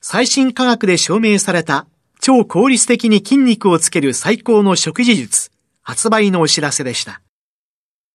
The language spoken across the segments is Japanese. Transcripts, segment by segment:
最新科学で証明された超効率的に筋肉をつける最高の食事術、発売のお知らせでした。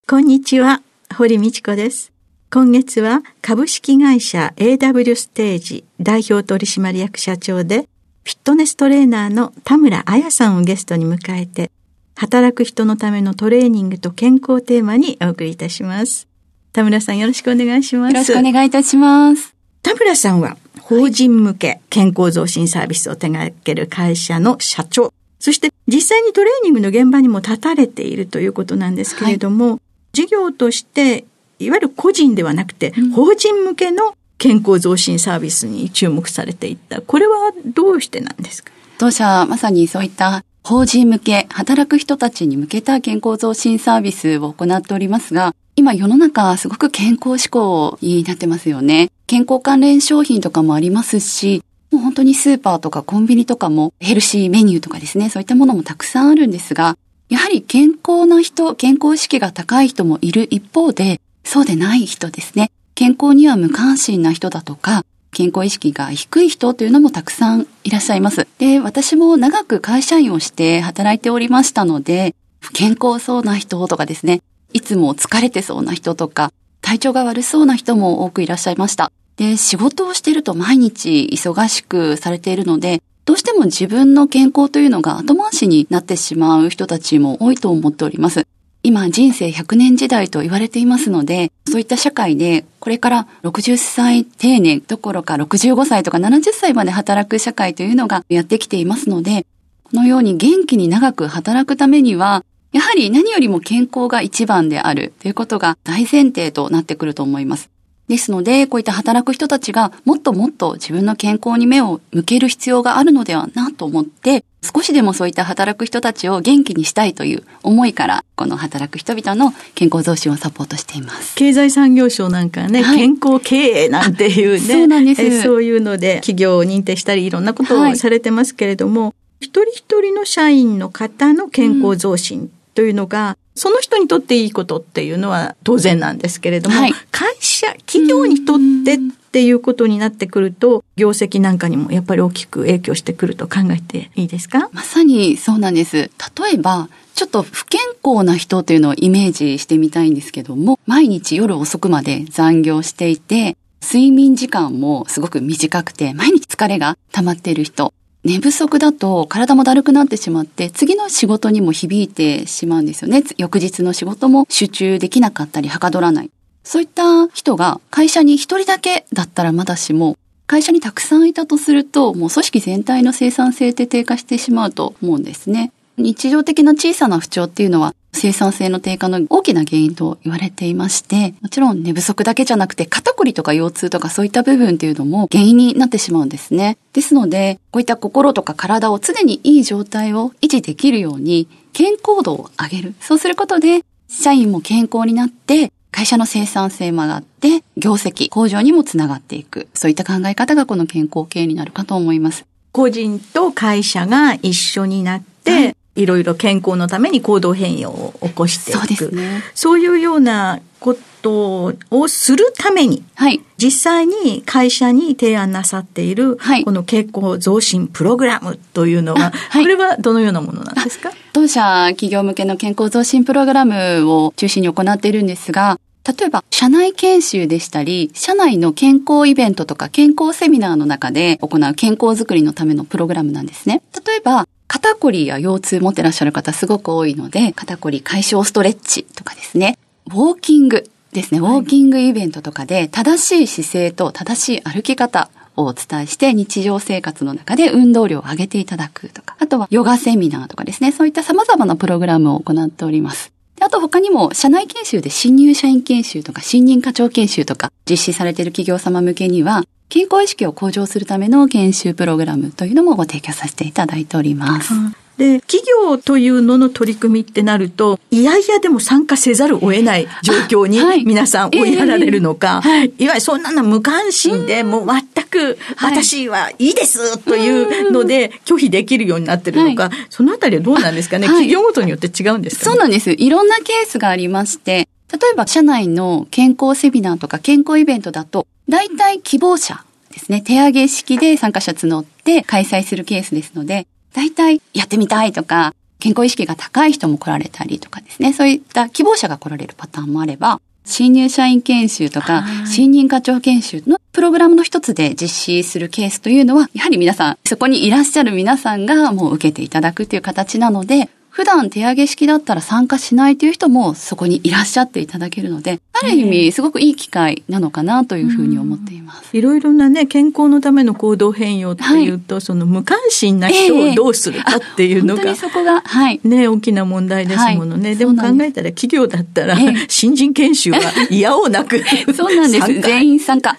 こんにちは、堀道子です。今月は株式会社 AW ステージ代表取締役社長でフィットネストレーナーの田村彩さんをゲストに迎えて、働く人のためのトレーニングと健康テーマにお送りいたします。田村さんよろしくお願いします。よろしくお願いいたします。田村さんは法人向け健康増進サービスを手掛ける会社の社長、そして実際にトレーニングの現場にも立たれているということなんですけれども、はい、事業としていわゆる個人ではなくて、法人向けの健康増進サービスに注目されていった。これはどうしてなんですか？当社まさにそういった法人向け、働く人たちに向けた健康増進サービスを行っておりますが、今世の中すごく健康志向になってますよね。健康関連商品とかもありますし、もう本当にスーパーとかコンビニとかもヘルシーメニューとかですね、そういったものもたくさんあるんですが、やはり健康な人、健康意識が高い人もいる一方で、そうでない人ですね。健康には無関心な人だとか、健康意識が低い人というのもたくさんいらっしゃいます。で、私も長く会社員をして働いておりましたので、不健康そうな人とかですね、いつも疲れてそうな人とか、体調が悪そうな人も多くいらっしゃいました。で、仕事をしていると毎日忙しくされているので、どうしても自分の健康というのが後回しになってしまう人たちも多いと思っております。今人生100年時代と言われていますので、そういった社会でこれから60歳定年どころか65歳とか70歳まで働く社会というのがやってきていますので、このように元気に長く働くためには、やはり何よりも健康が一番であるということが大前提となってくると思います。ですので、こういった働く人たちがもっともっと自分の健康に目を向ける必要があるのではなと思って、少しでもそういった働く人たちを元気にしたいという思いから、この働く人々の健康増進をサポートしています。経済産業省なんかね、はい、健康経営なんていうね、そうなんです。そういうので企業を認定したりいろんなことをされてますけれども、はい、一人一人の社員の方の健康増進というのが、その人にとっていいことっていうのは当然なんですけれども、はい、会社、企業にとってっていうことになってくると、業績なんかにもやっぱり大きく影響してくると考えていいですか？まさにそうなんです。例えば、ちょっと不健康な人というのをイメージしてみたいんですけども、毎日夜遅くまで残業していて、睡眠時間もすごく短くて、毎日疲れが溜まっている人。寝不足だと体もだるくなってしまって次の仕事にも響いてしまうんですよね。翌日の仕事も集中できなかったりはかどらない。そういった人が会社に一人だけだったらまだしも会社にたくさんいたとするともう組織全体の生産性って低下してしまうと思うんですね。日常的な小さな不調っていうのは生産性の低下の大きな原因と言われていまして、もちろん寝不足だけじゃなくて肩こりとか腰痛とかそういった部分っていうのも原因になってしまうんですね。ですので、こういった心とか体を常にいい状態を維持できるように健康度を上げる。そうすることで社員も健康になって会社の生産性も上がって、業績向上にもつながっていく。そういった考え方がこの健康経営になるかと思います。個人と会社が一緒になって、はいいろいろ健康のために行動変容を起こしていく。そうですね。そういうようなことをするために、はい、実際に会社に提案なさっている、はい、この健康増進プログラムというのは、はい、これはどのようなものなんですか？当社企業向けの健康増進プログラムを中心に行っているんですが、例えば、社内研修でしたり、社内の健康イベントとか健康セミナーの中で行う健康づくりのためのプログラムなんですね。例えば、肩こりや腰痛持ってらっしゃる方すごく多いので、肩こり解消ストレッチとかですね。ウォーキングですね。ウォーキングイベントとかで正しい姿勢と正しい歩き方をお伝えして日常生活の中で運動量を上げていただくとか、あとはヨガセミナーとかですね、そういった様々なプログラムを行っております。あと他にも社内研修で新入社員研修とか新任課長研修とか実施されている企業様向けには健康意識を向上するための研修プログラムというのもご提供させていただいております。で、企業というのの取り組みってなると、いやいやでも参加せざるを得ない状況に皆さん追いやられるのか、はい、いわゆるそんなの無関心で、もう全く私はいいですというので拒否できるようになってるのか、そのあたりはどうなんですかね、企業ごとによって違うんですか、ね、そうなんです。いろんなケースがありまして、例えば社内の健康セミナーとか健康イベントだと、大体希望者ですね、手上げ式で参加者募って開催するケースですので、大体やってみたいとか、健康意識が高い人も来られたりとかですね、そういった希望者が来られるパターンもあれば、新入社員研修とか、新任課長研修のプログラムの一つで実施するケースというのは、やはり皆さん、そこにいらっしゃる皆さんがもう受けていただくという形なので、普段手上げ式だったら参加しないという人もそこにいらっしゃっていただけるので、ある意味すごくいい機会なのかなというふうに思っています。いろいろなね、健康のための行動変容っていうと、はい、その無関心な人をどうするかっていうのが、えー、そこが、はい。ね、大きな問題ですものね。はい、でも考えたら企業だったら、えー、新人研修は嫌をなく そうなんです。全員参加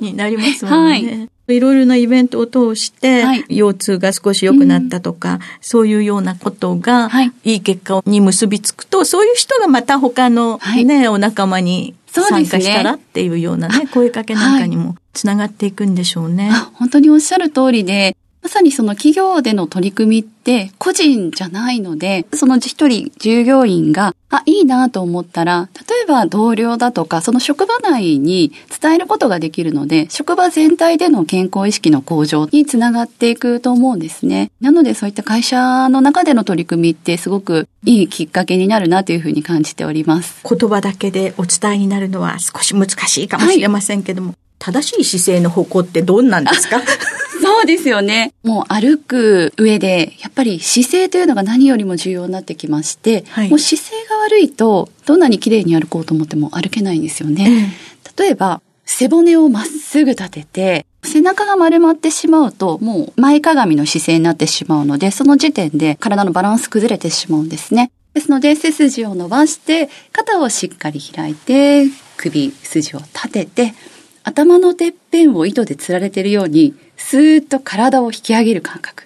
になりますもんね。はいいろいろなイベントを通して、はい、腰痛が少し良くなったとか、うん、そういうようなことが、はい、いい結果に結びつくと、そういう人がまた他のね、はい、お仲間に参加したらっていうようなね、声かけなんかにもつながっていくんでしょうね。本当におっしゃる通りで、まさにその企業での取り組みって個人じゃないので、その一人従業員が、あ、いいなと思ったら、例えば同僚だとか、その職場内に伝えることができるので、職場全体での健康意識の向上につながっていくと思うんですね。なのでそういった会社の中での取り組みってすごくいいきっかけになるなというふうに感じております。言葉だけでお伝えになるのは少し難しいかもしれませんけども、はい正しい姿勢の方向ってどんなんですか？そうですよね。もう歩く上で、やっぱり姿勢というのが何よりも重要になってきまして、はい、もう姿勢が悪いと、どんなに綺麗に歩こうと思っても歩けないんですよね。例えば、背骨をまっすぐ立てて、背中が丸まってしまうと、もう前かがみの姿勢になってしまうので、その時点で体のバランス崩れてしまうんですね。ですので、背筋を伸ばして、肩をしっかり開いて、首筋を立てて、頭のてっぺんを糸でつられているように、スーッと体を引き上げる感覚。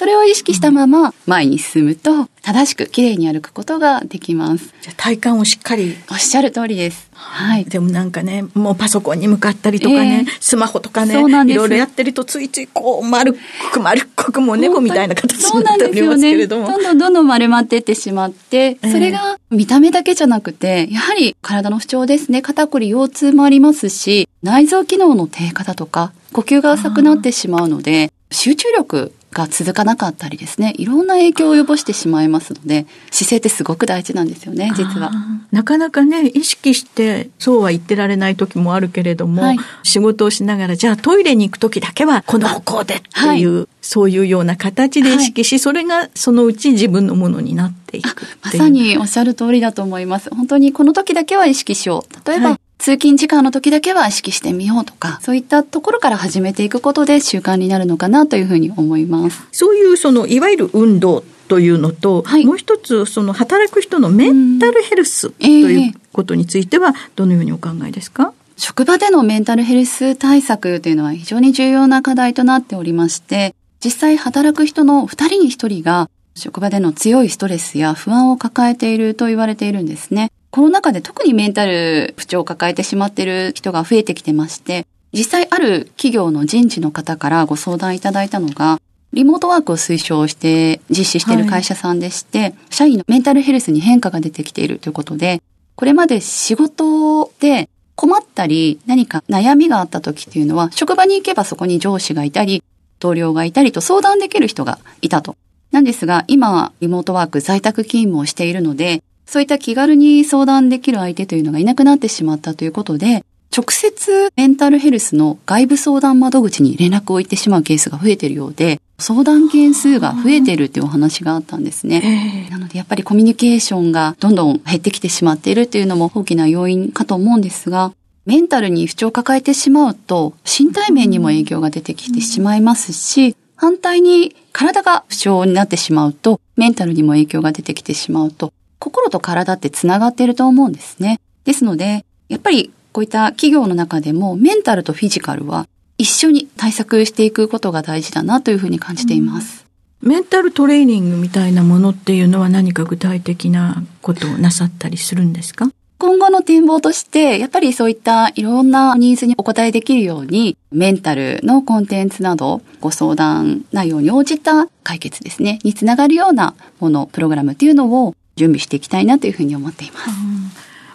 それを意識したまま前に進むと、正しく綺麗に歩くことができます。じゃ体幹をしっかり。おっしゃる通りです。はい。でもなんかね、もうパソコンに向かったりとかね、えー、スマホとかね、いろいろやってるとついついこう丸く丸っこくもう猫みたいな形になっておりますけれども。ね、どんどんどんどん丸まっていってしまって、それが見た目だけじゃなくて、やはり体の不調ですね、肩こり、腰痛もありますし、内臓機能の低下だとか、呼吸が浅くなってしまうので、集中力が続かなかったりですね、いろんな影響を及ぼしてしまいますので、姿勢ってすごく大事なんですよね、実は。なかなかね、意識してそうは言ってられない時もあるけれども、はい、仕事をしながら、じゃあトイレに行く時だけはこの方向でっていう、はい、そういうような形で意識し、はい、それがそのうち自分のものになっていくまさにおっしゃる通りだと思います。本当にこの時だけは意識しよう。例えば、通勤時間の時だけは意識してみようとか、そういったところから始めていくことで習慣になるのかなというふうに思います。そういうそのいわゆる運動というのと、はい、もう一つその働く人のメンタルヘルスということについてはどのようにお考えですか、職場でのメンタルヘルス対策というのは非常に重要な課題となっておりまして、実際働く人の2人に1人が職場での強いストレスや不安を抱えていると言われているんですね。コロナ禍で特にメンタル不調を抱えてしまっている人が増えてきてまして、実際ある企業の人事の方からご相談いただいたのが、リモートワークを推奨して実施している会社さんでして、はい、社員のメンタルヘルスに変化が出てきているということで、これまで仕事で困ったり何か悩みがあった時っていうのは、職場に行けばそこに上司がいたり、同僚がいたりと相談できる人がいたと。なんですが、今、リモートワーク在宅勤務をしているので、そういった気軽に相談できる相手というのがいなくなってしまったということで、直接メンタルヘルスの外部相談窓口に連絡を行ってしまうケースが増えているようで、相談件数が増えているというお話があったんですね。なのでやっぱりコミュニケーションがどんどん減ってきてしまっているというのも大きな要因かと思うんですが、メンタルに不調を抱えてしまうと身体面にも影響が出てきてしまいますし、反対に体が不調になってしまうとメンタルにも影響が出てきてしまうと心と体ってつながっていると思うんですね。ですので、やっぱりこういった企業の中でもメンタルとフィジカルは一緒に対策していくことが大事だなというふうに感じています。メンタルトレーニングみたいなものっていうのは何か具体的なことをなさったりするんですか？今後の展望として、やっぱりそういったいろんなニーズにお答えできるように、メンタルのコンテンツなど、ご相談内容に応じた解決ですね、につながるようなもの、プログラムっていうのを準備していきたいなというふうに思っています。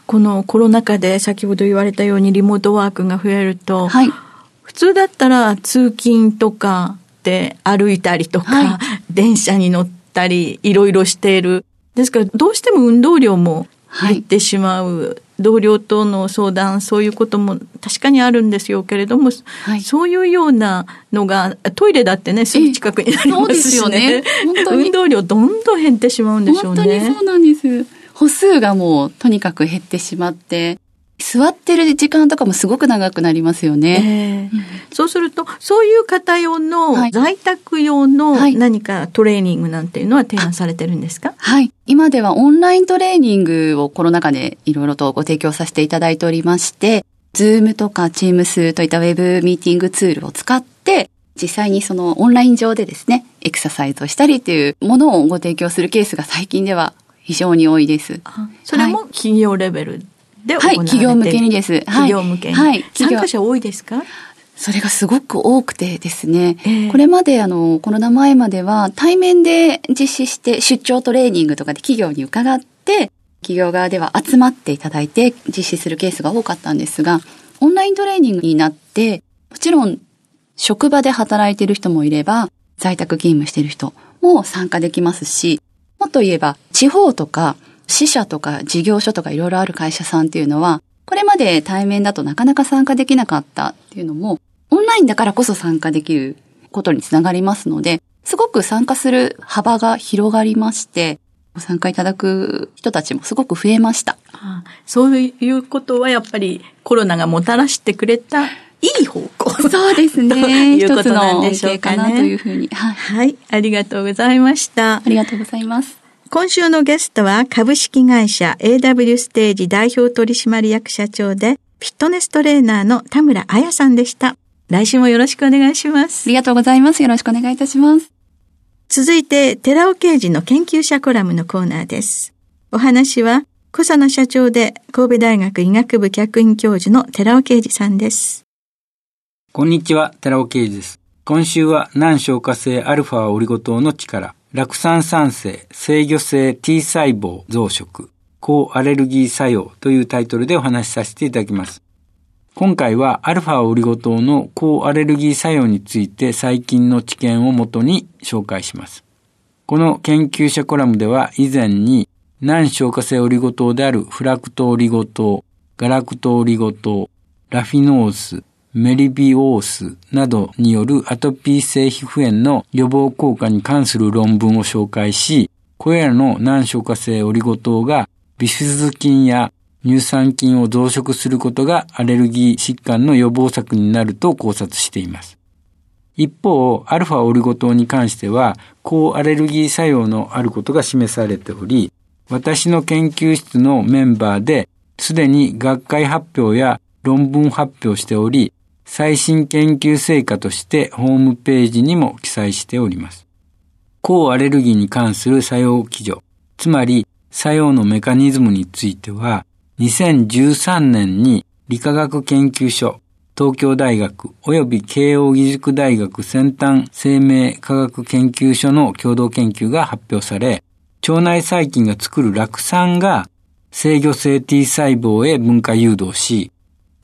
このコロナ禍で先ほど言われたようにリモートワークが増えると、はい、普通だったら通勤とかで歩いたりとか、はい、電車に乗ったりいろいろしている。ですからどうしても運動量も減ってしまう、はい、同僚との相談そういうことも確かにあるんですよけれども、はい、そういうようなのがトイレだってねすぐ近くになりますしね。ね。運動量どんどん減ってしまうんでしょうね。本当にそうなんです。歩数がもうとにかく減ってしまって座ってる時間とかもすごく長くなりますよね。えー、そうすると、そういう方用の、在宅用の何かトレーニングなんていうのは提案されてるんですか、はい。今ではオンライントレーニングをコロナ禍でいろいろとご提供させていただいておりまして、 Zoom とか Teams といったウェブミーティングツールを使って、実際にそのオンライン上でですね、エクササイズをしたりというものをご提供するケースが最近では非常に多いです。それも企業レベルではい、企業向けにです。企業向けに。はい。参加者多いですか？それがすごく多くてですね、えー、これまであの、コロナ前までは対面で実施して出張トレーニングとかで企業に伺って、企業側では集まっていただいて実施するケースが多かったんですが、オンライントレーニングになって、もちろん職場で働いている人もいれば、在宅勤務している人も参加できますし、もっと言えば地方とか支社とか事業所とかいろいろある会社さんっていうのは、これまで対面だとなかなか参加できなかったっていうのも、オンラインだからこそ参加できることにつながりますので、すごく参加する幅が広がりまして、ご参加いただく人たちもすごく増えました。ああそういうことはやっぱりコロナがもたらしてくれたいい方向。そうですね。ということなんでしょうかね。というふうに。はい。はい。ありがとうございました。ありがとうございます。今週のゲストは株式会社 AW ステージ代表取締役社長でフィットネストレーナーの田村彩さんでした。来週もよろしくお願いします。ありがとうございます。よろしくお願いいたします。続いて、寺尾刑事の研究者コラムのコーナーです。お話は、小佐野社長で神戸大学医学部客員教授の寺尾啓二さんです。こんにちは、寺尾啓二です。今週は難消化性アルファオリゴ糖の力、酪酸酸性制御性 T 細胞増殖抗アレルギー作用というタイトルでお話しさせていただきます。今回はアルファオリゴ糖の抗アレルギー作用について最近の知見をもとに紹介します。この研究者コラムでは以前に難消化性オリゴ糖であるフラクトオリゴ糖、ガラクトオリゴ糖、ラフィノース、メリビオースなどによるアトピー性皮膚炎の予防効果に関する論文を紹介し、これらの難消化性オリゴ糖がビフィズ菌や乳酸菌を増殖することがアレルギー疾患の予防策になると考察しています。一方、アルファオリゴ糖に関しては、抗アレルギー作用のあることが示されており、私の研究室のメンバーで、すでに学会発表や論文発表しており、最新研究成果としてホームページにも記載しております。抗アレルギーに関する作用基準、つまり作用のメカニズムについては、2013年に理化学研究所、東京大学及び慶応義塾大学先端生命科学研究所の共同研究が発表され、腸内細菌が作る酪酸が制御性 T 細胞へ分化誘導し、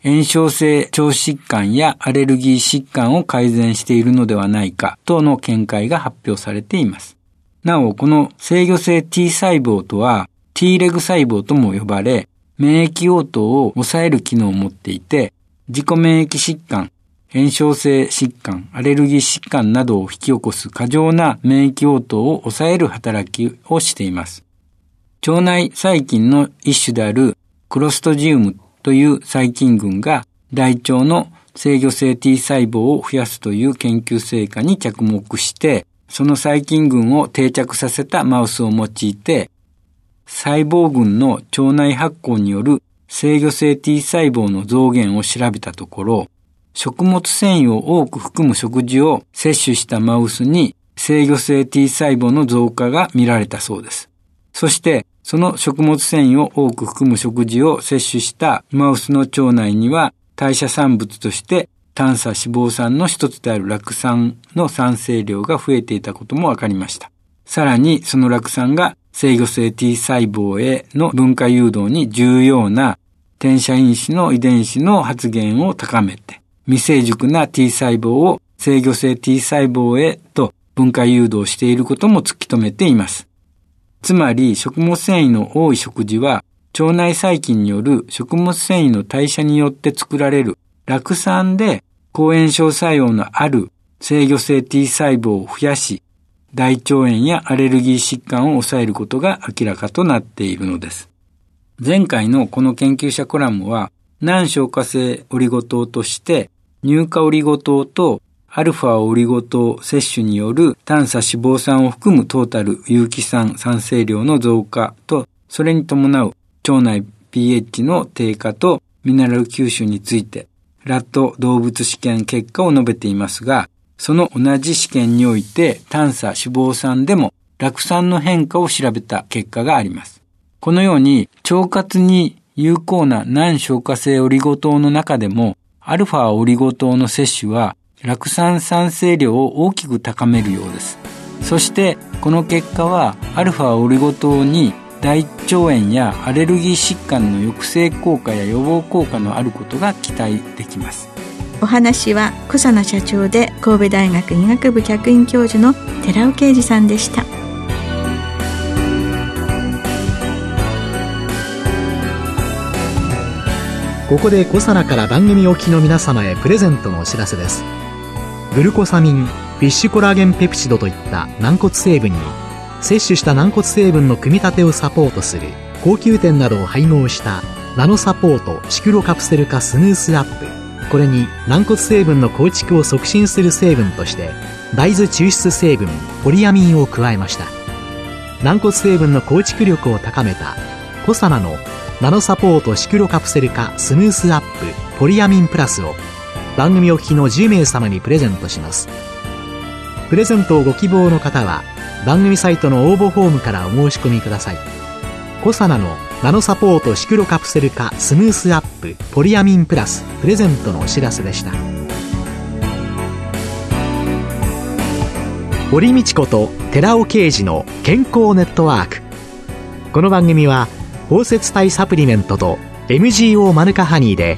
炎症性腸疾患やアレルギー疾患を改善しているのではないかとの見解が発表されています。なお、この制御性 T 細胞とは、T レグ細胞とも呼ばれ、免疫応答を抑える機能を持っていて、自己免疫疾患、炎症性疾患、アレルギー疾患などを引き起こす過剰な免疫応答を抑える働きをしています。腸内細菌の一種であるクロストジウムという細菌群が大腸の制御性 T 細胞を増やすという研究成果に着目して、その細菌群を定着させたマウスを用いて、細胞群の腸内発酵による制御性 T 細胞の増減を調べたところ、食物繊維を多く含む食事を摂取したマウスに制御性 T 細胞の増加が見られたそうです。そして、その食物繊維を多く含む食事を摂取したマウスの腸内には代謝産物として炭素脂肪酸の一つである酪酸の酸性量が増えていたことも分かりました。さらにその酪酸が制御性 T 細胞への分化誘導に重要な転写因子の遺伝子の発現を高めて、未成熟な T 細胞を制御性 T 細胞へと分化誘導していることも突き止めています。つまり食物繊維の多い食事は腸内細菌による食物繊維の代謝によって作られる酪酸で抗炎症作用のある制御性 T 細胞を増やし、大腸炎やアレルギー疾患を抑えることが明らかとなっているのです。前回のこの研究者コラムは、難消化性オリゴ糖として、乳化オリゴ糖とアルファオリゴ糖摂取による炭素脂肪酸を含むトータル有機酸酸性量の増加と、それに伴う腸内 pH の低下とミネラル吸収について、ラット動物試験結果を述べていますが、その同じ試験において炭素脂肪酸でも酪酸の変化を調べた結果があります。このように腸活に有効な難消化性オリゴ糖の中でもアルファオリゴ糖の摂取は酪酸酸性量を大きく高めるようです。そしてこの結果はアルファオリゴ糖に大腸炎やアレルギー疾患の抑制効果や予防効果のあることが期待できます。お話は小佐奈社長で神戸大学医学部客員教授の寺尾啓二さんでした。ここでコサナから番組お聞きの皆様へプレゼントのお知らせですグルコサミンフィッシュコラーゲンペプチドといった軟骨成分に摂取した軟骨成分の組み立てをサポートする高級店などを配合したナノサポートシクロカプセル化スムースアップ。これに軟骨成分の構築を促進する成分として大豆抽出成分ポリアミンを加えました。軟骨成分の構築力を高めたコサナのナノサポートシクロカプセル化スムースアップポリアミンプラスを番組お聞きの10名様にプレゼントします。プレゼントをご希望の方は番組サイトの応募フォームからお申し込みください。コサナのナノサポートシクロカプセル化スムースアップポリアミンプラスプレゼントのお知らせでした。堀道子と寺尾啓二の健康ネットワーク。この番組は包摂体サプリメントと MGO マヌカハニーで